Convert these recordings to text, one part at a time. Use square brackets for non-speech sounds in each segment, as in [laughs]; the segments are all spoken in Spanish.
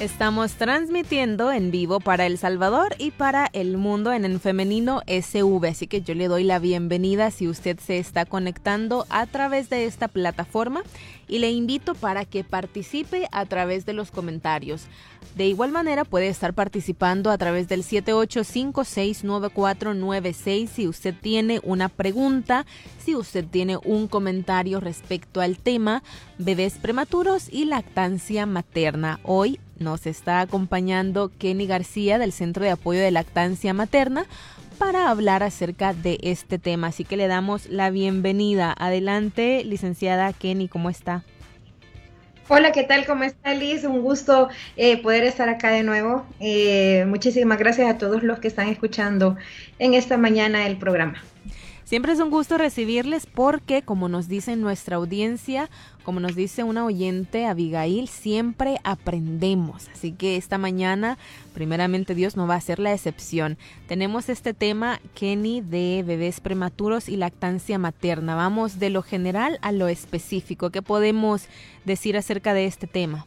Estamos transmitiendo en vivo para El Salvador y para el mundo en el femenino SV, así que yo le doy la bienvenida si usted se está conectando a través de esta plataforma y le invito para que participe a través de los comentarios. De igual manera puede estar participando a través del 78569496 si usted tiene una pregunta, si usted tiene un comentario respecto al tema bebés prematuros y lactancia materna. Hoy nos está acompañando Kenny García del Centro de Apoyo de Lactancia Materna para hablar acerca de este tema. Así que le damos la bienvenida. Adelante, licenciada Kenny, ¿cómo está? Hola, ¿qué tal? ¿Cómo está Liz? Un gusto eh, poder estar acá de nuevo. Eh, muchísimas gracias a todos los que están escuchando en esta mañana el programa. Siempre es un gusto recibirles porque, como nos dice nuestra audiencia, como nos dice una oyente, Abigail, siempre aprendemos. Así que esta mañana, primeramente Dios no va a ser la excepción. Tenemos este tema, Kenny, de bebés prematuros y lactancia materna. Vamos de lo general a lo específico. ¿Qué podemos decir acerca de este tema?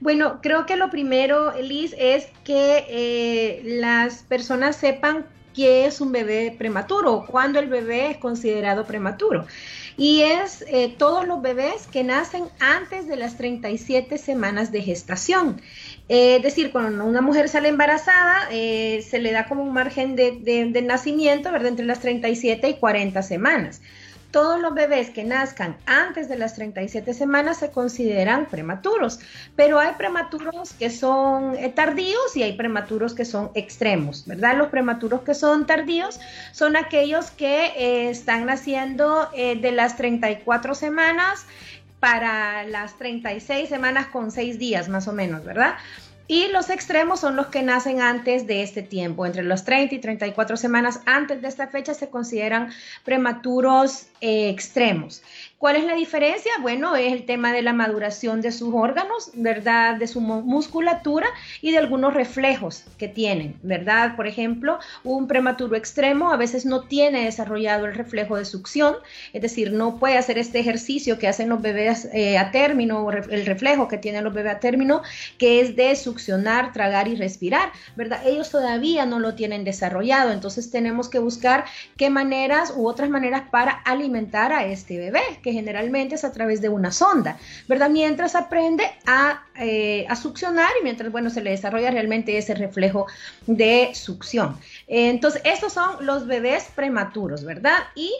Bueno, creo que lo primero, Liz, es que eh, las personas sepan qué es un bebé prematuro, cuándo el bebé es considerado prematuro. Y es eh, todos los bebés que nacen antes de las 37 semanas de gestación. Eh, es decir, cuando una mujer sale embarazada, eh, se le da como un margen de, de nacimiento, ¿verdad? Entre las 37 y 40 semanas todos los bebés que nazcan antes de las 37 semanas se consideran prematuros, pero hay prematuros que son eh, tardíos y hay prematuros que son extremos, ¿verdad? Los prematuros que son tardíos son aquellos que eh, están naciendo eh, de las 34 semanas para las 36 semanas con 6 días más o menos, ¿verdad? Y los extremos son los que nacen antes de este tiempo, entre los 30 y 34 semanas antes de esta fecha se consideran prematuros eh, extremos. ¿Cuál es la diferencia? Bueno, es el tema de la maduración de sus órganos, ¿verdad? De su musculatura y de algunos reflejos que tienen, ¿verdad? Por ejemplo, un prematuro extremo a veces no tiene desarrollado el reflejo de succión, es decir, no puede hacer este ejercicio que hacen los bebés eh, a término, el reflejo que tienen los bebés a término, que es de succionar, tragar y respirar, ¿verdad? Ellos todavía no lo tienen desarrollado, entonces tenemos que buscar qué maneras u otras maneras para alimentar a este bebé, que generalmente es a través de una sonda, ¿verdad? Mientras aprende a, eh, a succionar y mientras, bueno, se le desarrolla realmente ese reflejo de succión. Entonces, estos son los bebés prematuros, ¿verdad? Y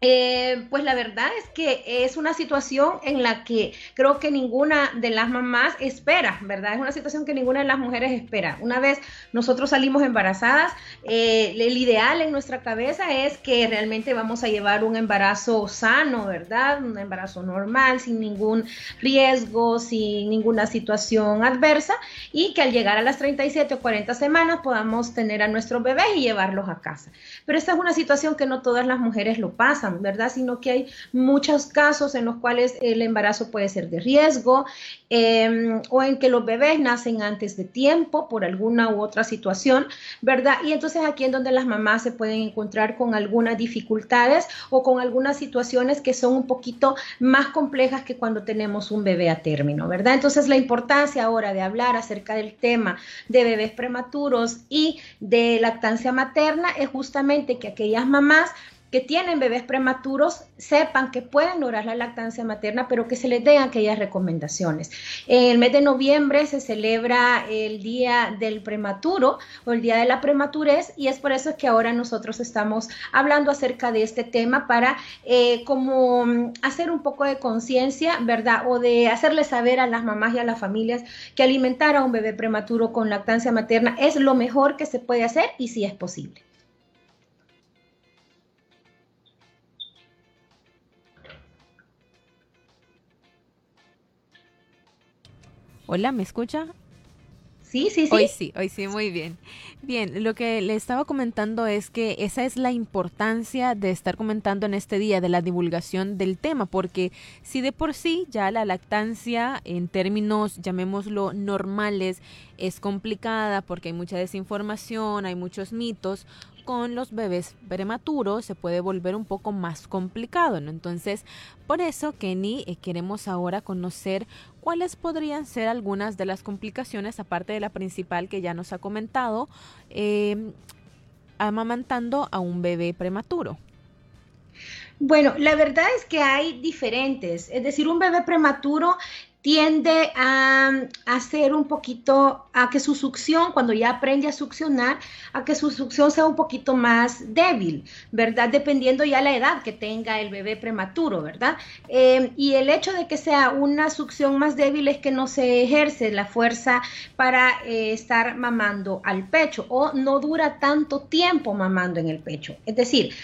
eh, pues la verdad es que es una situación en la que creo que ninguna de las mamás espera, ¿verdad? Es una situación que ninguna de las mujeres espera. Una vez nosotros salimos embarazadas, eh, el ideal en nuestra cabeza es que realmente vamos a llevar un embarazo sano, ¿verdad? Un embarazo normal, sin ningún riesgo, sin ninguna situación adversa y que al llegar a las 37 o 40 semanas podamos tener a nuestros bebés y llevarlos a casa. Pero esta es una situación que no todas las mujeres lo pasan ¿verdad? Sino que hay muchos casos en los cuales el embarazo puede ser de riesgo em, o en que los bebés nacen antes de tiempo por alguna u otra situación, ¿verdad? Y entonces aquí es donde las mamás se pueden encontrar con algunas dificultades o con algunas situaciones que son un poquito más complejas que cuando tenemos un bebé a término, ¿verdad? Entonces la importancia ahora de hablar acerca del tema de bebés prematuros y de lactancia materna es justamente que aquellas mamás que tienen bebés prematuros sepan que pueden lograr la lactancia materna, pero que se les den aquellas recomendaciones. En el mes de noviembre se celebra el Día del Prematuro o el Día de la Prematurez y es por eso que ahora nosotros estamos hablando acerca de este tema para eh, como mm, hacer un poco de conciencia, ¿verdad? O de hacerle saber a las mamás y a las familias que alimentar a un bebé prematuro con lactancia materna es lo mejor que se puede hacer y si es posible. Hola, ¿me escucha? Sí, sí, sí. Hoy sí, hoy sí, muy bien. Bien, lo que le estaba comentando es que esa es la importancia de estar comentando en este día de la divulgación del tema, porque si de por sí ya la lactancia en términos, llamémoslo, normales, es complicada porque hay mucha desinformación, hay muchos mitos, con los bebés prematuros se puede volver un poco más complicado, ¿no? Entonces, por eso, Kenny, eh, queremos ahora conocer cuáles podrían ser algunas de las complicaciones, aparte de la principal que ya nos ha comentado, eh, amamantando a un bebé prematuro. Bueno, la verdad es que hay diferentes. Es decir, un bebé prematuro tiende a, hacer un poquito, a que su succión, cuando ya aprende a succionar, a que su succión sea un poquito más débil, ¿verdad? Dependiendo ya la edad que tenga el bebé prematuro, ¿verdad? Eh, y el hecho de que sea una succión más débil es que no se ejerce la fuerza para eh, estar mamando al pecho o no dura tanto tiempo mamando en el pecho. Es decir,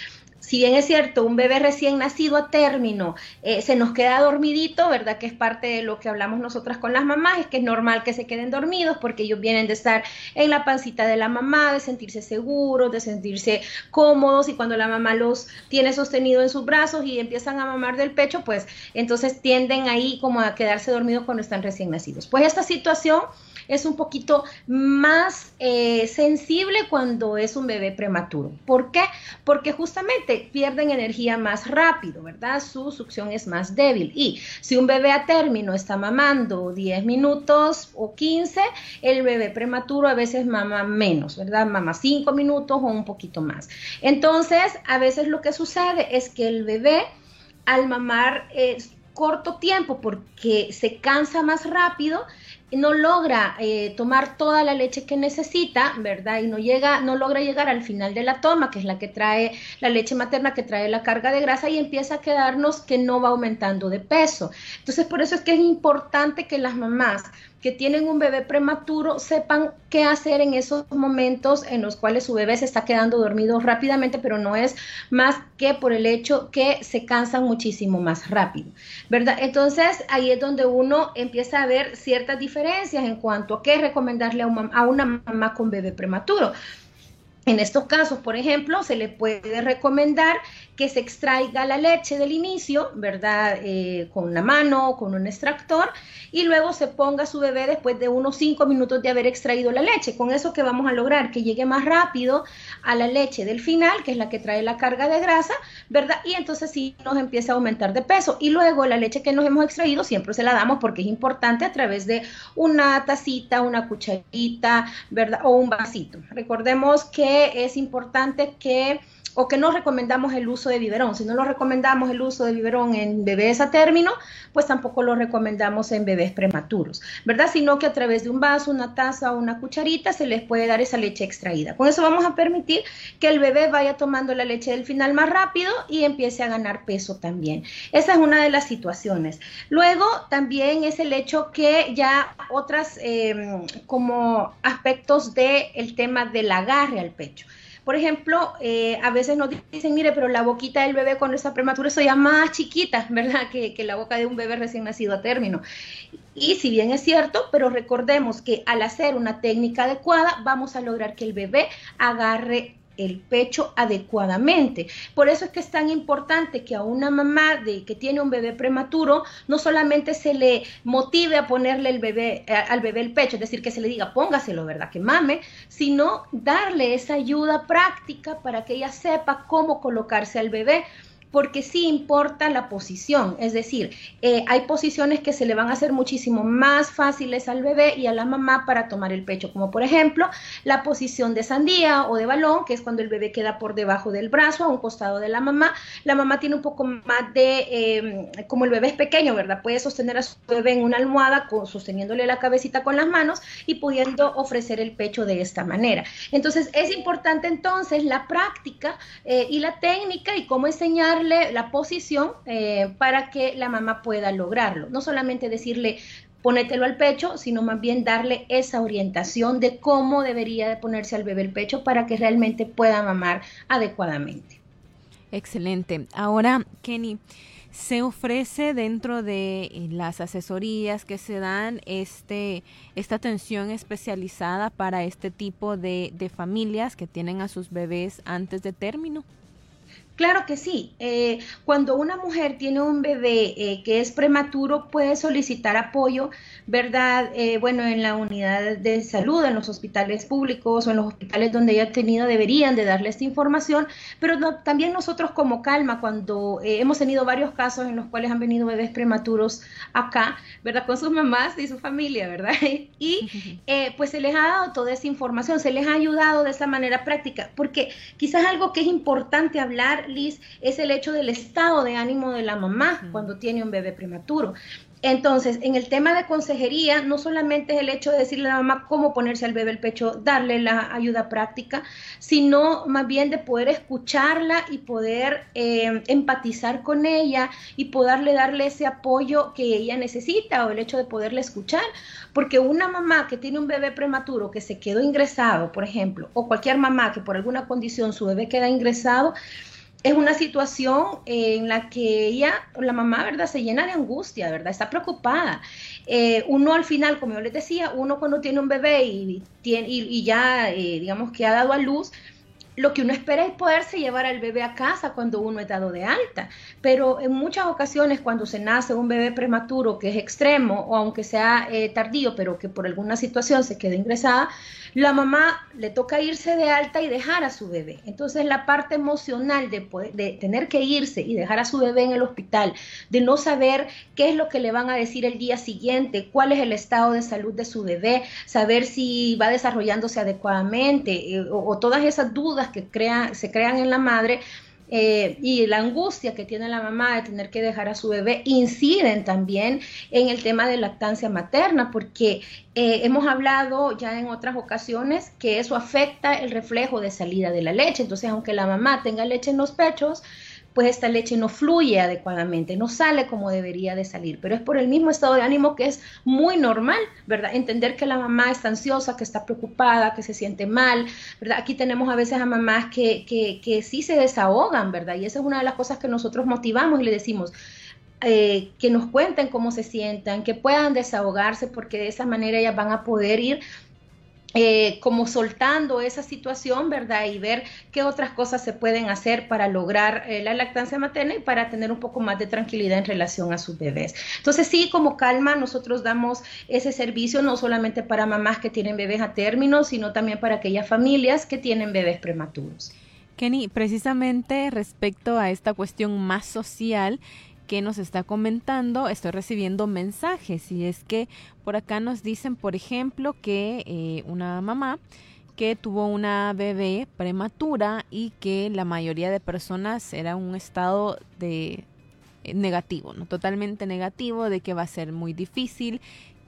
si bien es cierto, un bebé recién nacido a término eh, se nos queda dormidito, ¿verdad? Que es parte de lo que hablamos nosotras con las mamás, es que es normal que se queden dormidos porque ellos vienen de estar en la pancita de la mamá, de sentirse seguros, de sentirse cómodos y cuando la mamá los tiene sostenido en sus brazos y empiezan a mamar del pecho, pues entonces tienden ahí como a quedarse dormidos cuando están recién nacidos. Pues esta situación es un poquito más eh, sensible cuando es un bebé prematuro. ¿Por qué? Porque justamente pierden energía más rápido, ¿verdad? Su succión es más débil. Y si un bebé a término está mamando 10 minutos o 15, el bebé prematuro a veces mama menos, ¿verdad? Mama 5 minutos o un poquito más. Entonces, a veces lo que sucede es que el bebé al mamar es corto tiempo porque se cansa más rápido, no logra eh, tomar toda la leche que necesita, ¿verdad? Y no llega, no logra llegar al final de la toma, que es la que trae la leche materna, que trae la carga de grasa y empieza a quedarnos que no va aumentando de peso. Entonces, por eso es que es importante que las mamás que tienen un bebé prematuro sepan qué hacer en esos momentos en los cuales su bebé se está quedando dormido rápidamente, pero no es más que por el hecho que se cansan muchísimo más rápido, ¿verdad? Entonces ahí es donde uno empieza a ver ciertas diferencias en cuanto a qué recomendarle a, a una mamá con bebé prematuro. En estos casos, por ejemplo, se le puede recomendar que se extraiga la leche del inicio, ¿verdad? Eh, con una mano o con un extractor y luego se ponga su bebé después de unos 5 minutos de haber extraído la leche. Con eso que vamos a lograr que llegue más rápido a la leche del final, que es la que trae la carga de grasa, ¿verdad? Y entonces sí nos empieza a aumentar de peso. Y luego la leche que nos hemos extraído siempre se la damos porque es importante a través de una tacita, una cucharita, ¿verdad? O un vasito. Recordemos que es importante que o que no recomendamos el uso de biberón. Si no lo recomendamos el uso de biberón en bebés a término, pues tampoco lo recomendamos en bebés prematuros, ¿verdad? Sino que a través de un vaso, una taza o una cucharita se les puede dar esa leche extraída. Con eso vamos a permitir que el bebé vaya tomando la leche del final más rápido y empiece a ganar peso también. Esa es una de las situaciones. Luego también es el hecho que ya otras em, como aspectos del tema del agarre al pecho. Por ejemplo, eh, a veces nos dicen, mire, pero la boquita del bebé cuando está prematuro es ya más chiquita, [laughs] ¿verdad? Que, que la boca de un bebé recién nacido a término. Y si bien es cierto, pero recordemos que al hacer una técnica adecuada vamos a lograr que el bebé agarre el pecho adecuadamente. Por eso es que es tan importante que a una mamá de, que tiene un bebé prematuro no solamente se le motive a ponerle el bebé, eh, al bebé el pecho, es decir, que se le diga póngaselo, ¿verdad? Que mame, sino darle esa ayuda práctica para que ella sepa cómo colocarse al bebé porque sí importa la posición, es decir, eh, hay posiciones que se le van a hacer muchísimo más fáciles al bebé y a la mamá para tomar el pecho, como por ejemplo la posición de sandía o de balón, que es cuando el bebé queda por debajo del brazo, a un costado de la mamá. La mamá tiene un poco más de, em, como el bebé es pequeño, ¿verdad? Puede sostener a su bebé en una almohada, sosteniéndole la cabecita con las manos y pudiendo ofrecer el pecho de esta manera. Entonces es importante entonces la práctica eh, y la técnica y cómo enseñar la posición eh, para que la mamá pueda lograrlo. No solamente decirle ponételo al pecho, sino más bien darle esa orientación de cómo debería de ponerse al bebé el pecho para que realmente pueda mamar adecuadamente. Excelente. Ahora, Kenny, se ofrece dentro de eh, las asesorías que se dan este, esta atención especializada para este tipo de, de familias que tienen a sus bebés antes de término? Claro que sí. Eh, cuando una mujer tiene un bebé eh, que es prematuro, puede solicitar apoyo, ¿verdad? Eh, bueno, en la unidad de salud, en los hospitales públicos o en los hospitales donde ella ha tenido, deberían de darle esta información, pero también nosotros como Calma, cuando hemos tenido varios casos en los cuales han venido bebés prematuros acá, ¿verdad? Con sus mamás y su familia, ¿verdad? [laughs] y [laughs] pues se les ha dado toda esa información, se les ha ayudado de esa manera práctica, porque quizás algo que es importante hablar Liz, es el hecho del estado de ánimo de la mamá cuando tiene un bebé prematuro. Entonces, en el tema de consejería, no solamente es el hecho de decirle a la mamá cómo ponerse al bebé el pecho, darle la ayuda práctica, sino más bien de poder escucharla y poder eh, empatizar con ella y poderle darle ese apoyo que ella necesita o el hecho de poderle escuchar. Porque una mamá que tiene un bebé prematuro que se quedó ingresado, por ejemplo, o cualquier mamá que por alguna condición su bebé queda ingresado, es una situación en la que ella, la mamá, ¿verdad? Se llena de angustia, ¿verdad? Está preocupada. Eh, uno al final, como yo les decía, uno cuando tiene un bebé y, tiene, y, ya, eh, digamos que ha dado a luz, lo que uno espera es poderse llevar al bebé a casa cuando uno es dado de alta, pero en muchas ocasiones cuando se nace un bebé prematuro que es extremo o aunque sea eh, tardío, pero que por alguna situación se quede ingresada, la mamá le toca irse de alta y dejar a su bebé. Entonces la parte emocional de, de tener que irse y dejar a su bebé en el hospital, de no saber qué es lo que le van a decir el día siguiente, cuál es el estado de salud de su bebé, saber si va desarrollándose adecuadamente eh, o todas esas dudas que se crean en la madre eh, y la angustia que tiene la mamá de tener que dejar a su bebé inciden también en el tema de lactancia materna, porque eh, hemos hablado ya en otras ocasiones que eso afecta el reflejo de salida de la leche. Entonces, aunque la mamá tenga leche en los pechos, pues esta leche no fluye adecuadamente, no sale como debería de salir, pero es por el mismo estado de ánimo que es muy normal, ¿verdad? Entender que la mamá está ansiosa, que está preocupada, que se siente mal, ¿verdad? Aquí tenemos a veces a mamás que, que, que sí se desahogan, ¿verdad? Y esa es una de las cosas que nosotros motivamos y le decimos, eh, que nos cuenten cómo se sientan, que puedan desahogarse, porque de esa manera ellas van a poder ir eh, como soltando esa situación, ¿verdad? Y ver qué otras cosas se pueden hacer para lograr eh, la lactancia materna y para tener un poco más de tranquilidad en relación a sus bebés. Entonces, sí, como calma, nosotros damos ese servicio no solamente para mamás que tienen bebés a término, sino también para aquellas familias que tienen bebés prematuros. Kenny, precisamente respecto a esta cuestión más social, que nos está comentando, estoy recibiendo mensajes. Y es que por acá nos dicen, por ejemplo, que eh, una mamá que tuvo una bebé prematura y que la mayoría de personas era un estado de eh, negativo, no totalmente negativo, de que va a ser muy difícil,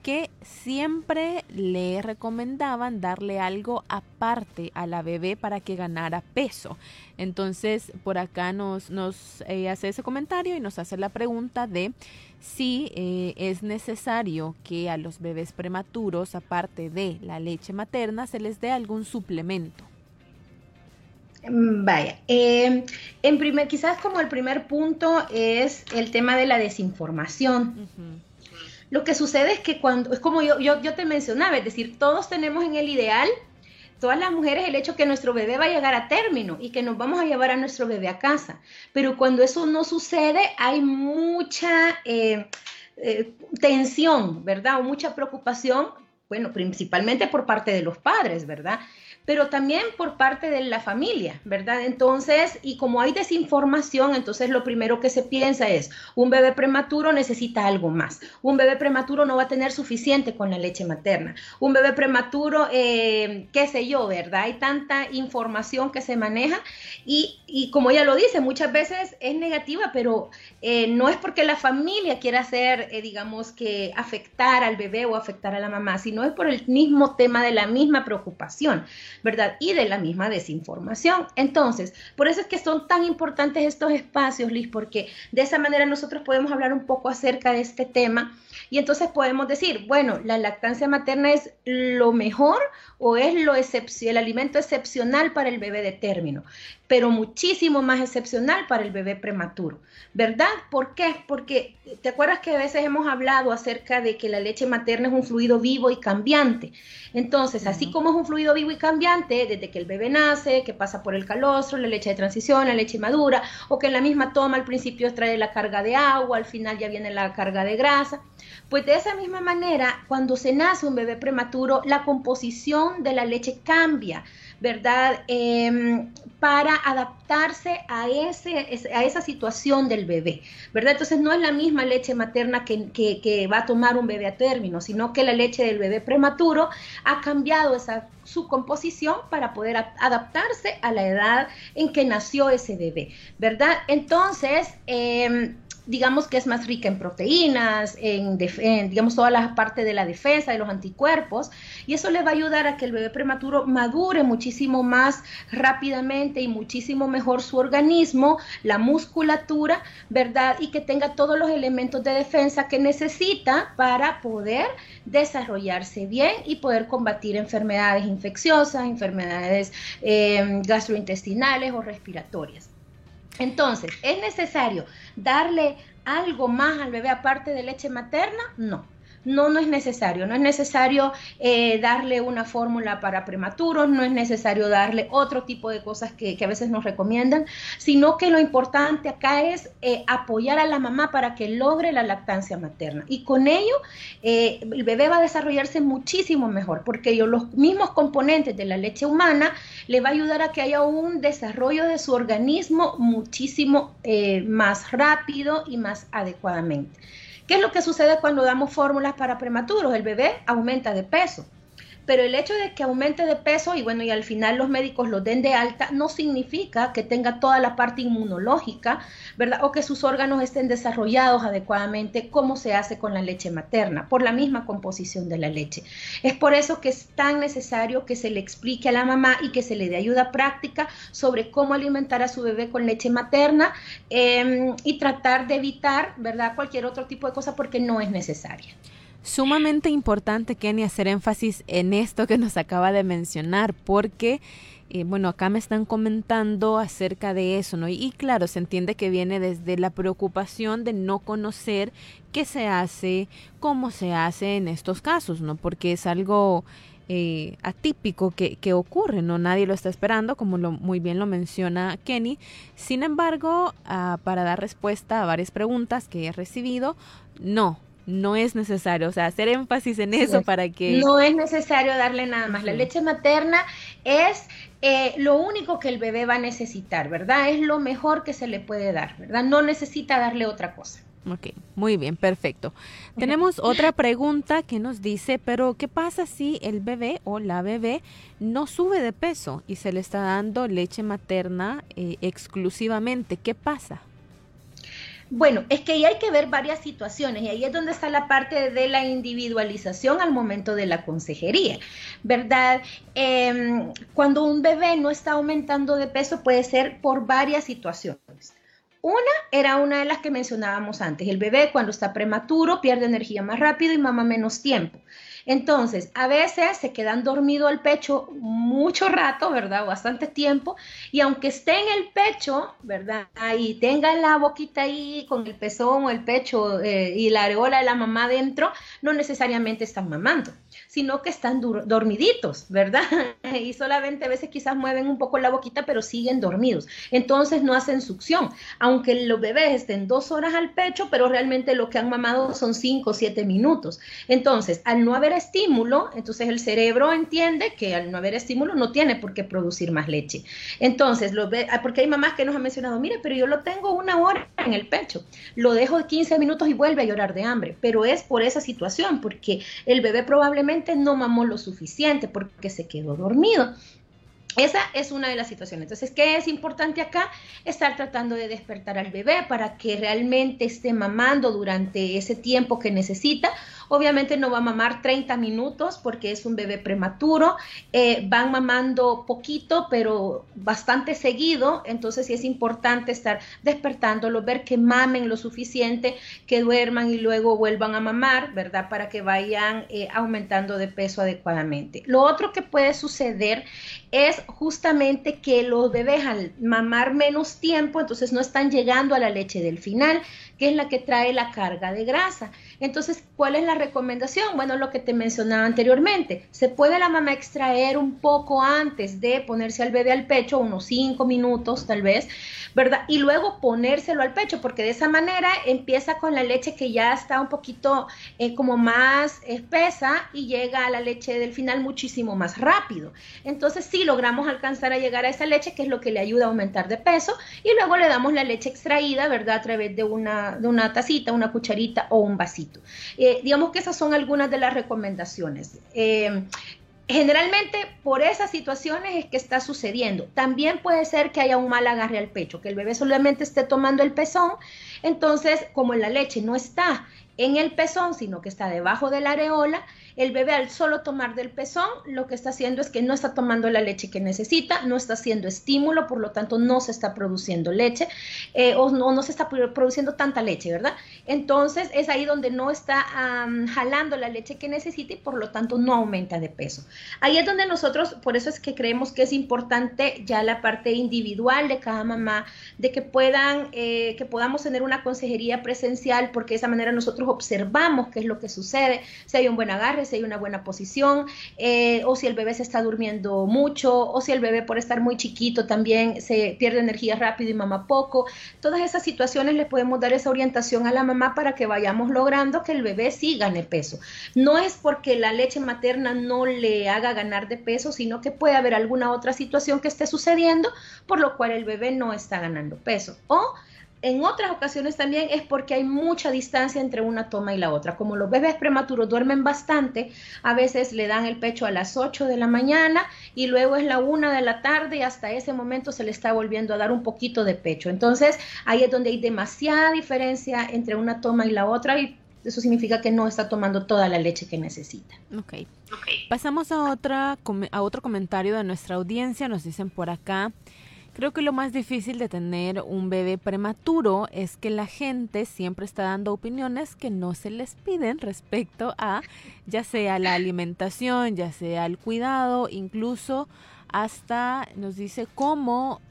que siempre le recomendaban darle algo aparte a la bebé para que ganara peso. Entonces, por acá nos, nos eh, hace ese comentario y nos hace la pregunta de si eh, es necesario que a los bebés prematuros, aparte de la leche materna, se les dé algún suplemento. Mm, vaya, em, en primer, quizás como el primer punto es el tema de la desinformación. Lo que sucede es que cuando, es como yo, yo, te mencionaba, es decir, todos tenemos en el ideal, todas las mujeres, el hecho que nuestro bebé va a llegar a término y que nos vamos a llevar a nuestro bebé a casa. Pero cuando eso no sucede, hay mucha eh, eh, tensión, ¿verdad? O mucha preocupación, bueno, principalmente por parte de los padres, ¿verdad? Pero también por parte de la familia, ¿verdad? Entonces, y como hay desinformación, entonces lo primero que se piensa es, un bebé prematuro necesita algo más, un bebé prematuro no va a tener suficiente con la leche materna, un bebé prematuro, eh, qué sé yo, ¿verdad? Hay tanta información que se maneja y, y como ella lo dice, muchas veces es negativa, pero eh, no es porque la familia quiera hacer, eh, digamos, que afectar al bebé o afectar a la mamá, sino es por el mismo tema de la misma preocupación. ¿verdad? Y de la misma desinformación. Entonces, por eso es que son tan importantes estos espacios, Liz, porque de esa manera nosotros podemos hablar un poco acerca de este tema y entonces podemos decir, bueno, la lactancia materna es lo mejor o es lo el alimento excepcional para el bebé de término. Pero muchísimo más excepcional para el bebé prematuro, ¿verdad? ¿Por qué? Porque te acuerdas que a veces hemos hablado acerca de que la leche materna es un fluido vivo y cambiante. Entonces, así como es un fluido vivo y cambiante, desde que el bebé nace, que pasa por el calostro, la leche de transición, la leche madura, o que en la misma toma al principio trae la carga de agua, al final ya viene la carga de grasa, pues de esa misma manera, cuando se nace un bebé prematuro, la composición de la leche cambia. ¿Verdad? Em, para adaptarse a, ese, a esa situación del bebé, ¿verdad? Entonces no es la misma leche materna que, va a tomar un bebé a término, sino que la leche del bebé prematuro ha cambiado esa su composición para poder adaptarse a la edad en que nació ese bebé, ¿verdad? Entonces, eh, digamos que es más rica en proteínas, en, digamos toda la parte de la defensa, de los anticuerpos, y eso le va a ayudar a que el bebé prematuro madure muchísimo más rápidamente y muchísimo mejor su organismo, la musculatura, ¿verdad? Y que tenga todos los elementos de defensa que necesita para poder desarrollarse bien y poder combatir enfermedades infecciosas, enfermedades eh, gastrointestinales o respiratorias. Entonces, ¿es necesario darle algo más al bebé aparte de leche materna? No. No, no es necesario. No es necesario eh, darle una fórmula para prematuros, no es necesario darle otro tipo de cosas que, a veces nos recomiendan, sino que lo importante acá es eh, apoyar a la mamá para que logre la lactancia materna. Y con ello, eh, el bebé va a desarrollarse muchísimo mejor, porque los mismos componentes de la leche humana le va a ayudar a que haya un desarrollo de su organismo muchísimo más rápido y más adecuadamente. ¿Qué es lo que sucede cuando damos fórmulas para prematuros? El bebé aumenta de peso pero el hecho de que aumente de peso y bueno, y al final los médicos lo den de alta, no significa que tenga toda la parte inmunológica, ¿verdad? O que sus órganos estén desarrollados adecuadamente como se hace con la leche materna, por la misma composición de la leche. Es por eso que es tan necesario que se le explique a la mamá y que se le dé ayuda práctica sobre cómo alimentar a su bebé con leche materna em, y tratar de evitar, ¿verdad? Cualquier otro tipo de cosa porque no es necesaria. Sumamente importante, Kenny, hacer énfasis en esto que nos acaba de mencionar, porque, eh, bueno, acá me están comentando acerca de eso, ¿no? Y, claro, se entiende que viene desde la preocupación de no conocer qué se hace, cómo se hace en estos casos, ¿no? Porque es algo eh, atípico que, que, ocurre, ¿no? Nadie lo está esperando, como lo, muy bien lo menciona Kenny. Sin embargo, ah, para dar respuesta a varias preguntas que he recibido, no, no es necesario, o sea, hacer énfasis en eso para que... No es necesario darle nada más. La leche materna es eh, lo único que el bebé va a necesitar, ¿verdad? Es lo mejor que se le puede dar, ¿verdad? No necesita darle otra cosa. Ok, muy bien, perfecto. Tenemos otra pregunta que nos dice, pero ¿qué pasa si el bebé o la bebé no sube de peso y se le está dando leche materna eh, exclusivamente? ¿Qué pasa? Bueno, es que ahí hay que ver varias situaciones y ahí es donde está la parte de la individualización al momento de la consejería, ¿verdad? Em, cuando un bebé no está aumentando de peso puede ser por varias situaciones. Una era una de las que mencionábamos antes. El bebé cuando está prematuro pierde energía más rápido y mama menos tiempo. Entonces, a veces se quedan dormido el pecho mucho rato, ¿verdad? Bastante tiempo. Y aunque esté en el pecho, ¿verdad? Y tenga la boquita ahí con el pezón o el pecho eh, y la areola de la mamá dentro, no necesariamente están mamando sino que están dormiditos, ¿verdad? [laughs] y solamente a veces quizás mueven un poco la boquita, pero siguen dormidos. Entonces no hacen succión, aunque los bebés estén dos horas al pecho, pero realmente lo que han mamado son cinco o siete minutos. Entonces, al no haber estímulo, entonces el cerebro entiende que al no haber estímulo no tiene por qué producir más leche. Entonces, ah, porque hay mamás que nos han mencionado, mire, pero yo lo tengo una hora en el pecho, lo dejo 15 minutos y vuelve a llorar de hambre, pero es por esa situación, porque el bebé probablemente no mamó lo suficiente porque se quedó dormido. Esa es una de las situaciones. Entonces, ¿qué es importante acá? Estar tratando de despertar al bebé para que realmente esté mamando durante ese tiempo que necesita Obviamente no va a mamar 30 minutos porque es un bebé prematuro, eh, van mamando poquito, pero bastante seguido, entonces sí es importante estar despertándolo, ver que mamen lo suficiente, que duerman y luego vuelvan a mamar, ¿verdad? Para que vayan eh, aumentando de peso adecuadamente. Lo otro que puede suceder es justamente que los bebés al mamar menos tiempo, entonces no están llegando a la leche del final, que es la que trae la carga de grasa. Entonces, ¿cuál es la recomendación? Bueno, lo que te mencionaba anteriormente, se puede la mamá extraer un poco antes de ponerse al bebé al pecho, unos 5 minutos tal vez, ¿verdad? Y luego ponérselo al pecho, porque de esa manera empieza con la leche que ya está un poquito eh, como más espesa y llega a la leche del final muchísimo más rápido. Entonces, sí logramos alcanzar a llegar a esa leche, que es lo que le ayuda a aumentar de peso, y luego le damos la leche extraída, ¿verdad? A través de una, de una tacita, una cucharita o un vasito. Eh, digamos que esas son algunas de las recomendaciones. Eh, Generalmente por esas situaciones es que está sucediendo. También puede ser que haya un mal agarre al pecho, que el bebé solamente esté tomando el pezón. Entonces, como la leche no está en el pezón, sino que está debajo de la areola, el bebé al solo tomar del pezón, lo que está haciendo es que no está tomando la leche que necesita, no está haciendo estímulo, por lo tanto no se está produciendo leche eh, o no, se está produciendo tanta leche, ¿verdad? Entonces es ahí donde no está jalando la leche que necesita y por lo tanto no aumenta de peso. Ahí es donde nosotros, por eso es que creemos que es importante ya la parte individual de cada mamá, de que puedan, eh, que podamos tener una consejería presencial, porque de esa manera nosotros observamos qué es lo que sucede, si hay un buen agarre, si hay una buena posición, eh, o si el bebé se está durmiendo mucho, o si el bebé por estar muy chiquito también se pierde energía rápido y mama poco. Todas esas situaciones le podemos dar esa orientación a la mamá para que vayamos logrando que el bebé sí gane peso. No es porque la leche materna no le haga ganar de peso, sino que puede haber alguna otra situación que esté sucediendo por lo cual el bebé no está ganando peso. O en otras ocasiones también es porque hay mucha distancia entre una toma y la otra. Como los bebés prematuros duermen bastante, a veces le dan el pecho a las 8 de la mañana y luego es la 1 de la tarde y hasta ese momento se le está volviendo a dar un poquito de pecho. Entonces ahí es donde hay demasiada diferencia entre una toma y la otra y eso significa que no está tomando toda la leche que necesita. Ok. okay. Pasamos a, otra, a otro comentario de nuestra audiencia. Nos dicen por acá. Creo que lo más difícil de tener un bebé prematuro es que la gente siempre está dando opiniones que no se les piden respecto a ya sea la alimentación, ya sea el cuidado, incluso hasta nos dice cómo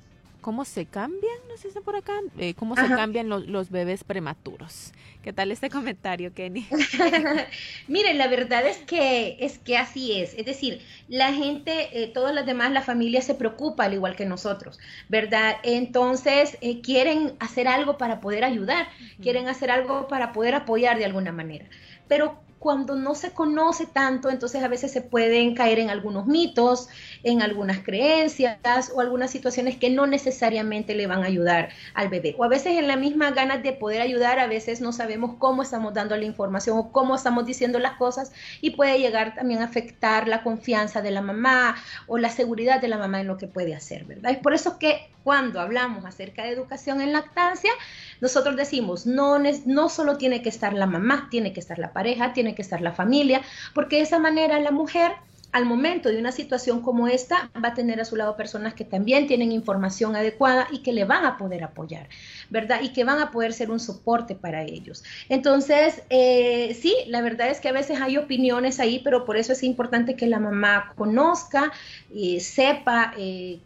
cómo se cambian, no sé si por acá, eh, cómo se cambian los, bebés prematuros. ¿Qué tal este comentario, Kenny? [laughs] Miren, la verdad es que es que así es. Es decir, la gente, eh, todas las demás, la familia se preocupa al igual que nosotros, ¿verdad? Entonces eh, quieren hacer algo para poder ayudar, quieren hacer algo para poder apoyar de alguna manera. Pero cuando no se conoce tanto, entonces a veces se pueden caer en algunos mitos, en algunas creencias o algunas situaciones que no necesariamente le van a ayudar al bebé. O a veces en la misma ganas de poder ayudar, a veces no sabemos cómo estamos dando la información o cómo estamos diciendo las cosas y puede llegar también a afectar la confianza de la mamá o la seguridad de la mamá en lo que puede hacer, ¿verdad? Es por eso que cuando hablamos acerca de educación en lactancia, nosotros decimos, no, no solo tiene que estar la mamá, tiene que estar la pareja, tiene que estar la familia, porque de esa manera la mujer al momento de una situación como esta, va a tener a su lado personas que también tienen información adecuada y que le van a poder apoyar, ¿verdad? Y que van a poder ser un soporte para ellos. Entonces, eh, sí, la verdad es que a veces hay opiniones ahí, pero por eso es importante que la mamá conozca y sepa eh,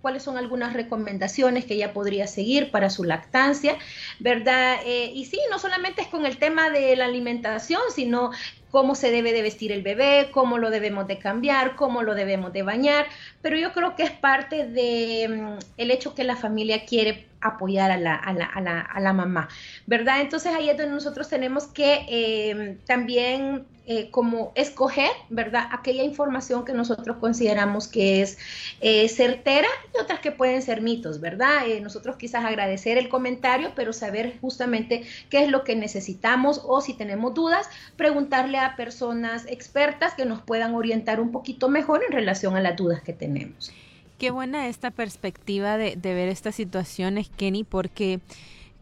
cuáles son algunas recomendaciones que ella podría seguir para su lactancia, ¿verdad? Eh, y sí, no solamente es con el tema de la alimentación, sino cómo se debe de vestir el bebé, cómo lo debemos de cambiar, cómo lo debemos de bañar, pero yo creo que es parte de mm, el hecho que la familia quiere apoyar a la, a la, a la, a la mamá, ¿verdad? Entonces ahí es donde nosotros tenemos que eh, también eh, como escoger, ¿verdad? Aquella información que nosotros consideramos que es eh, certera y otras que pueden ser mitos, ¿verdad? nosotros quizás agradecer el comentario, pero saber justamente qué es lo que necesitamos o si tenemos dudas, preguntarle a personas expertas que nos puedan orientar un poquito mejor en relación a las dudas que tenemos. Qué buena esta perspectiva de, ver estas situaciones, Kenny, porque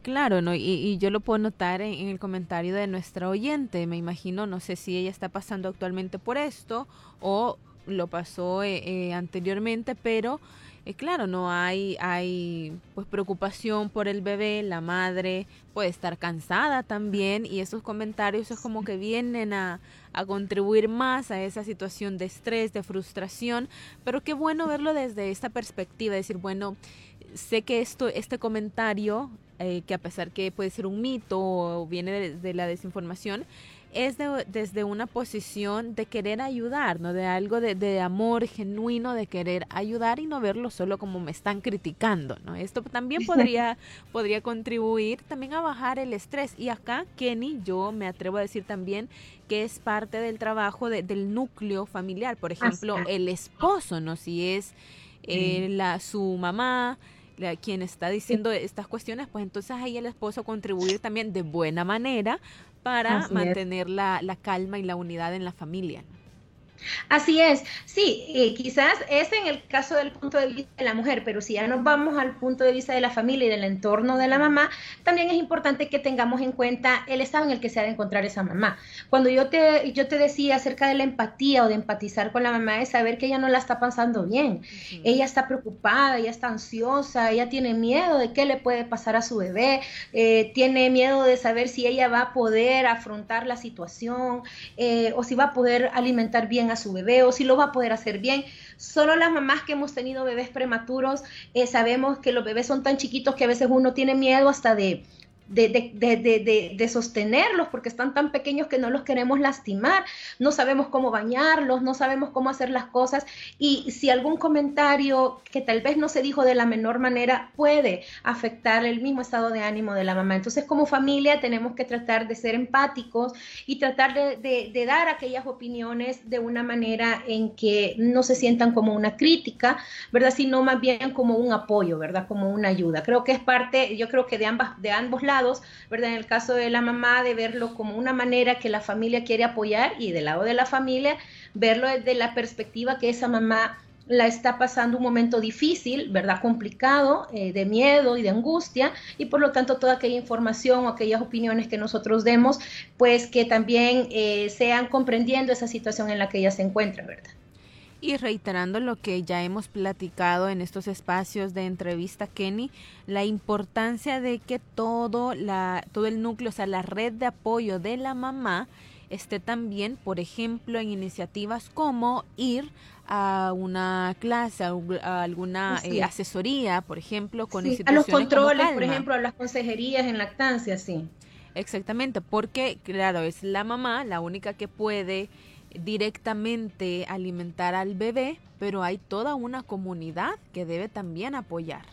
Claro, ¿no? Y, yo lo puedo notar en, el comentario de nuestra oyente. Me imagino, no sé si ella está pasando actualmente por esto o lo pasó eh, eh, anteriormente, pero eh, claro, no hay, hay pues preocupación por el bebé, la madre puede estar cansada también y esos comentarios es como que vienen a, a contribuir más a esa situación de estrés, de frustración, pero qué bueno verlo desde esta perspectiva, decir, bueno, sé que esto, este comentario, eh, que a pesar que puede ser un mito o viene de la desinformación, es desde una posición de querer ayudar, ¿no? De algo de, amor genuino, de querer ayudar y no verlo solo como me están criticando, ¿no? Esto también podría, podría contribuir también a bajar el estrés. Y acá, Kenny, yo me atrevo a decir también que es parte del trabajo del núcleo familiar. Por ejemplo, el esposo, ¿no? Si es eh, la, su mamá, quien está diciendo estas cuestiones, pues entonces ahí el esposo contribuir también de buena manera para mantener la, la, calma y la unidad en la familia. Así es, sí, eh, quizás es en el caso del punto de vista de la mujer, pero si ya nos vamos al punto de vista de la familia y del entorno de la mamá, también es importante que tengamos en cuenta el estado en el que se ha de encontrar esa mamá. Cuando yo te, yo te decía acerca de la empatía o de empatizar con la mamá, es saber que ella no la está pasando bien, ella está preocupada, ella está ansiosa, ella tiene miedo de qué le puede pasar a su bebé, eh, tiene miedo de saber si ella va a poder afrontar la situación eh, o si va a poder alimentar bien a su bebé o si lo va a poder hacer bien. Solo las mamás que hemos tenido bebés prematuros eh, sabemos que los bebés son tan chiquitos que a veces uno tiene miedo hasta de de, de, de, sostenerlos porque están tan pequeños que no los queremos lastimar, no sabemos cómo bañarlos, no sabemos cómo hacer las cosas y si algún comentario que tal vez no se dijo de la menor manera puede afectar el mismo estado de ánimo de la mamá. Entonces como familia tenemos que tratar de ser empáticos y tratar de, dar aquellas opiniones de una manera en que no se sientan como una crítica, ¿verdad? Sino más bien como un apoyo, ¿verdad? Como una ayuda. Creo que es parte, yo creo que de, ambas, de ambos lados ¿verdad? En el caso de la mamá, de verlo como una manera que la familia quiere apoyar y del lado de la familia, verlo desde la perspectiva que esa mamá la está pasando un momento difícil, ¿verdad? Complicado, eh, de miedo y de angustia, y por lo tanto toda aquella información o aquellas opiniones que nosotros demos, pues que también eh, sean comprendiendo esa situación en la que ella se encuentra, ¿verdad? Y reiterando lo que ya hemos platicado en estos espacios de entrevista, Kenny, la importancia de que todo, la, todo el núcleo, o sea, la red de apoyo de la mamá, esté también, por ejemplo, en iniciativas como ir a una clase, a, alguna eh, asesoría, por ejemplo, con sí, A los controles, por ejemplo, a las consejerías en lactancia, sí. Exactamente, porque, claro, es la mamá la única que puede directamente alimentar al bebé, pero hay toda una comunidad que debe también apoyar.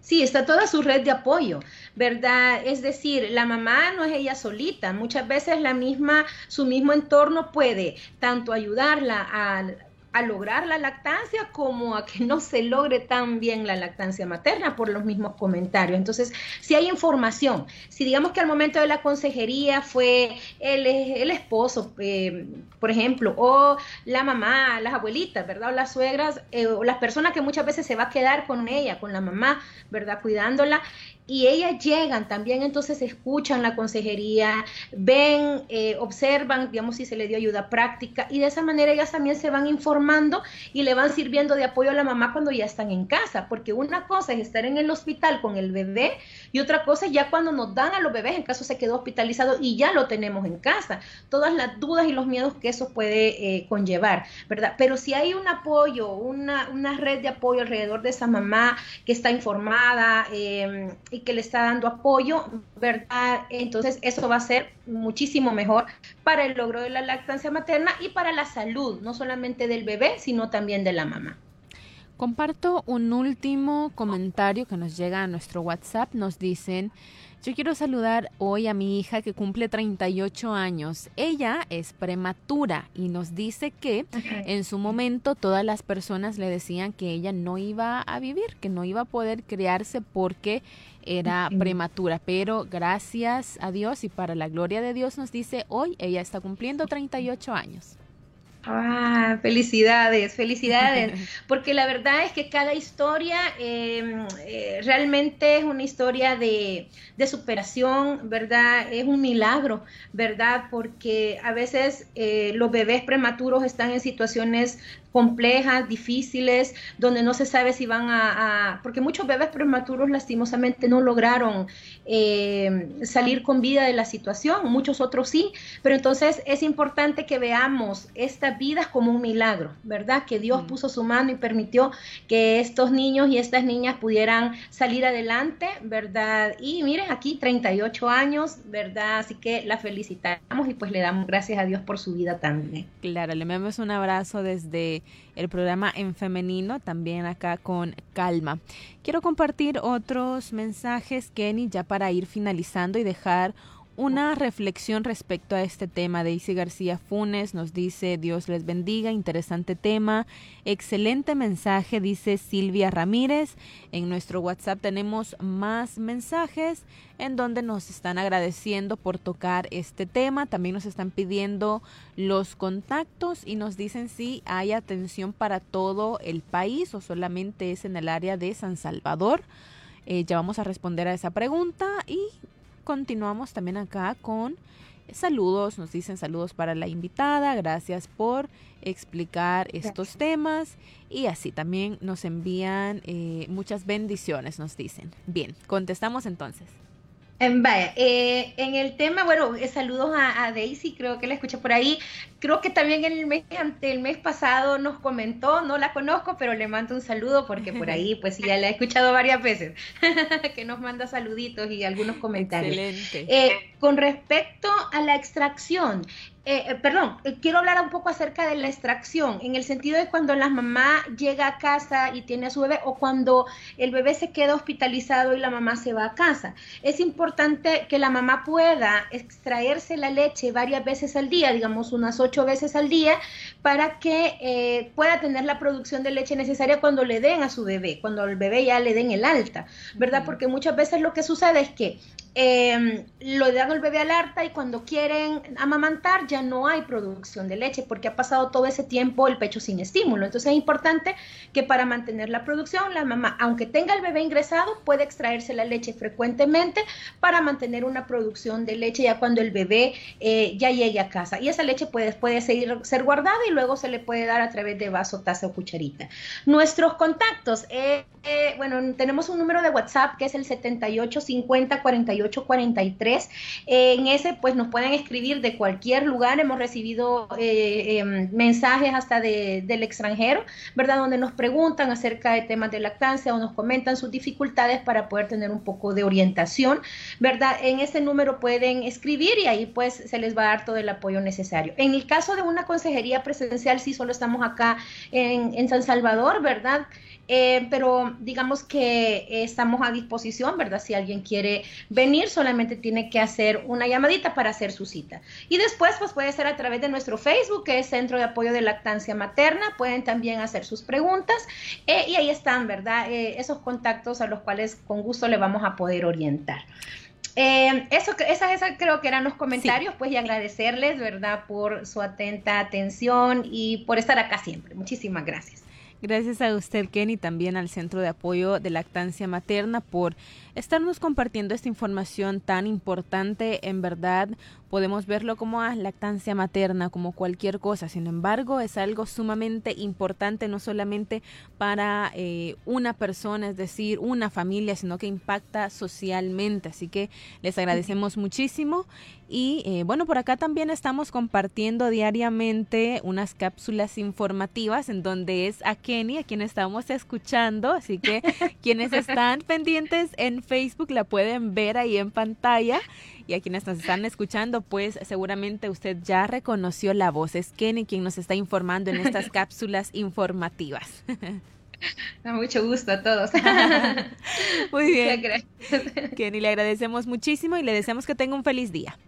Sí, está toda su red de apoyo, ¿verdad? Es decir, la mamá no es ella solita, muchas veces la misma, su mismo entorno puede tanto ayudarla a a lograr la lactancia como a que no se logre tan bien la lactancia materna por los mismos comentarios. Entonces, si hay información, si digamos que al momento de la consejería fue el, el esposo, eh, por ejemplo, o la mamá, las abuelitas, ¿verdad? O las suegras, eh, o las personas que muchas veces se va a quedar con ella, con la mamá, ¿verdad? Cuidándola, y ellas llegan también, entonces escuchan la consejería, ven, eh, observan, digamos, si se le dio ayuda práctica y de esa manera ellas también se van informando y le van sirviendo de apoyo a la mamá cuando ya están en casa, porque una cosa es estar en el hospital con el bebé y otra cosa es ya cuando nos dan a los bebés, en caso se quedó hospitalizado y ya lo tenemos en casa, todas las dudas y los miedos que eso puede eh, conllevar, ¿verdad? Pero si hay un apoyo, una, una, red de apoyo alrededor de esa mamá que está informada, eh, y que le está dando apoyo, ¿verdad? Entonces eso va a ser muchísimo mejor para el logro de la lactancia materna y para la salud, no solamente del bebé, sino también de la mamá. Comparto un último comentario que nos llega a nuestro WhatsApp. Nos dicen, yo quiero saludar hoy a mi hija que cumple 38 años. Ella es prematura y nos dice que en su momento todas las personas le decían que ella no iba a vivir, que no iba a poder criarse porque era prematura. Pero gracias a Dios y para la gloria de Dios nos dice hoy ella está cumpliendo 38 años. Ah, felicidades, felicidades, [laughs] porque la verdad es que cada historia em, eh, realmente es una historia de, de, superación, ¿verdad? Es un milagro, ¿verdad? Porque a veces eh, los bebés prematuros están en situaciones complejas, difíciles, donde no se sabe si van a, porque muchos bebés prematuros lastimosamente no lograron eh, salir con vida de la situación, muchos otros sí, pero entonces es importante que veamos estas vidas como un milagro, ¿verdad? Que Dios mm. puso su mano y permitió que estos niños y estas niñas pudieran salir adelante, ¿verdad? Y miren, aquí 38 años, ¿verdad? Así que la felicitamos y pues le damos gracias a Dios por su vida también. Claro, le enviamos un abrazo desde el programa en femenino, también acá con calma. Quiero compartir otros mensajes, Kenny, ya para ir finalizando y dejar una reflexión respecto a este tema. Daisy García Funes nos dice Dios les bendiga, interesante tema, excelente mensaje, dice Silvia Ramírez. En nuestro WhatsApp tenemos más mensajes en donde nos están agradeciendo por tocar este tema. También nos están pidiendo los contactos y nos dicen si hay atención para todo el país o solamente es en el área de San Salvador. Eh, ya vamos a responder a esa pregunta y continuamos también acá con saludos, nos dicen saludos para la invitada, gracias por explicar estos temas y así también nos envían eh, muchas bendiciones, nos dicen. Bien, contestamos entonces. Vaya, eh, en el tema, bueno, eh, saludos a, Daisy, creo que la escuché por ahí. Creo que también el mes, el mes pasado nos comentó, no la conozco, pero le mando un saludo porque por [laughs] ahí, pues ya la he escuchado varias veces, [laughs] que nos manda saluditos y algunos comentarios. Excelente. Eh, con respecto a la extracción, eh, eh, perdón, eh, quiero hablar un poco acerca de la extracción, en el sentido de cuando la mamá llega a casa y tiene a su bebé o cuando el bebé se queda hospitalizado y la mamá se va a casa. Es importante que la mamá pueda extraerse la leche varias veces al día, digamos unas ocho veces al día, para que pueda tener la producción de leche necesaria cuando le den a su bebé, cuando al bebé ya le den el alta, ¿verdad? Porque muchas veces lo que sucede es que eh, lo dan al bebé al harta y cuando quieren amamantar ya no hay producción de leche porque ha pasado todo ese tiempo el pecho sin estímulo. Entonces es importante que para mantener la producción, la mamá, aunque tenga el bebé ingresado, puede extraerse la leche frecuentemente para mantener una producción de leche ya cuando el bebé eh, ya llegue a casa. Y esa leche puede, puede seguir, ser guardada y luego se le puede dar a través de vaso, taza o cucharita. Nuestros contactos, eh, eh, bueno, tenemos un número de WhatsApp que es el 7850 4843. en ese pues nos pueden escribir de cualquier lugar. Hemos recibido eh, em, mensajes hasta del extranjero, ¿verdad? Donde nos preguntan acerca de temas de lactancia o nos comentan sus dificultades para poder tener un poco de orientación, ¿verdad? En ese número pueden escribir y ahí pues se les va a dar todo el apoyo necesario. En el caso de una consejería presencial, sí solo estamos acá en, en San Salvador, ¿verdad? Eh, pero digamos que estamos a disposición, ¿verdad? Si alguien quiere venir, solamente tiene que hacer una llamadita para hacer su cita. Y después, pues puede ser a través de nuestro Facebook, que es Centro de Apoyo de Lactancia Materna. Pueden también hacer sus preguntas eh, y ahí están, ¿verdad? Eh, esos contactos a los cuales con gusto le vamos a poder orientar. eso, esas, esas creo que eran los comentarios, pues y agradecerles, ¿verdad?, por su atenta atención y por estar acá siempre. Muchísimas gracias. Gracias a usted, Kenny, también al Centro de Apoyo de Lactancia Materna por estarnos compartiendo esta información tan importante. En verdad, podemos verlo como lactancia materna, como cualquier cosa. Sin embargo, es algo sumamente importante, no solamente para eh, una persona, es decir, una familia, sino que impacta socialmente. Así que les agradecemos muchísimo. Y eh, bueno, por acá también estamos compartiendo diariamente unas cápsulas informativas en donde es a Kenny, a quien estamos escuchando. Así que [laughs] quienes están pendientes en Facebook la pueden ver ahí en pantalla. Y a quienes nos están escuchando, pues seguramente usted ya reconoció la voz. Es Kenny quien nos está informando en estas [laughs] cápsulas informativas. Da mucho gusto a todos. [laughs] Muy bien. Kenny, le agradecemos muchísimo y le deseamos que tenga un feliz día.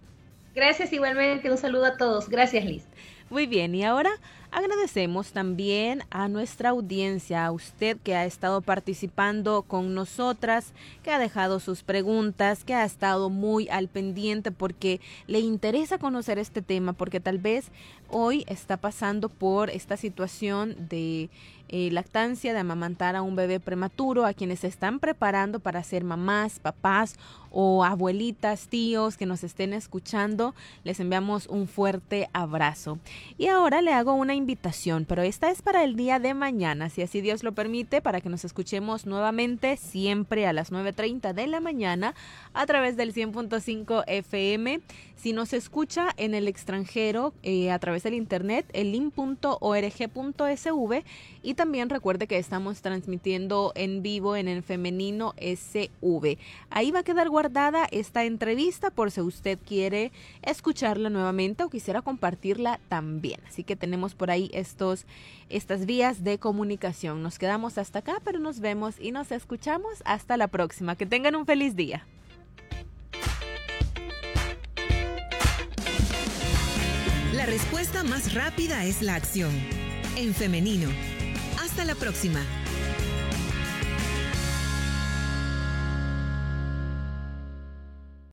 Gracias igualmente. Un saludo a todos. Gracias, Liz. Muy bien. Y ahora Agradecemos también a nuestra audiencia, a usted que ha estado participando con nosotras, que ha dejado sus preguntas, que ha estado muy al pendiente porque le interesa conocer este tema, porque tal vez hoy está pasando por esta situación de eh, lactancia, de amamantar a un bebé prematuro, a quienes se están preparando para ser mamás, papás o abuelitas, tíos que nos estén escuchando, les enviamos un fuerte abrazo. Y ahora le hago una pero esta es para el día de mañana, si así Dios lo permite, para que nos escuchemos nuevamente siempre a las 9.30 de la mañana a través del 100.5 FM. Si nos escucha en el extranjero eh, a través del internet, el link.org.sv y también recuerde que estamos transmitiendo en vivo en el femenino SV. Ahí va a quedar guardada esta entrevista por si usted quiere escucharla nuevamente o quisiera compartirla también. Así que tenemos por ahí estos, estas vías de comunicación. Nos quedamos hasta acá, pero nos vemos y nos escuchamos hasta la próxima. Que tengan un feliz día. La respuesta más rápida es la acción. En femenino. Hasta la próxima.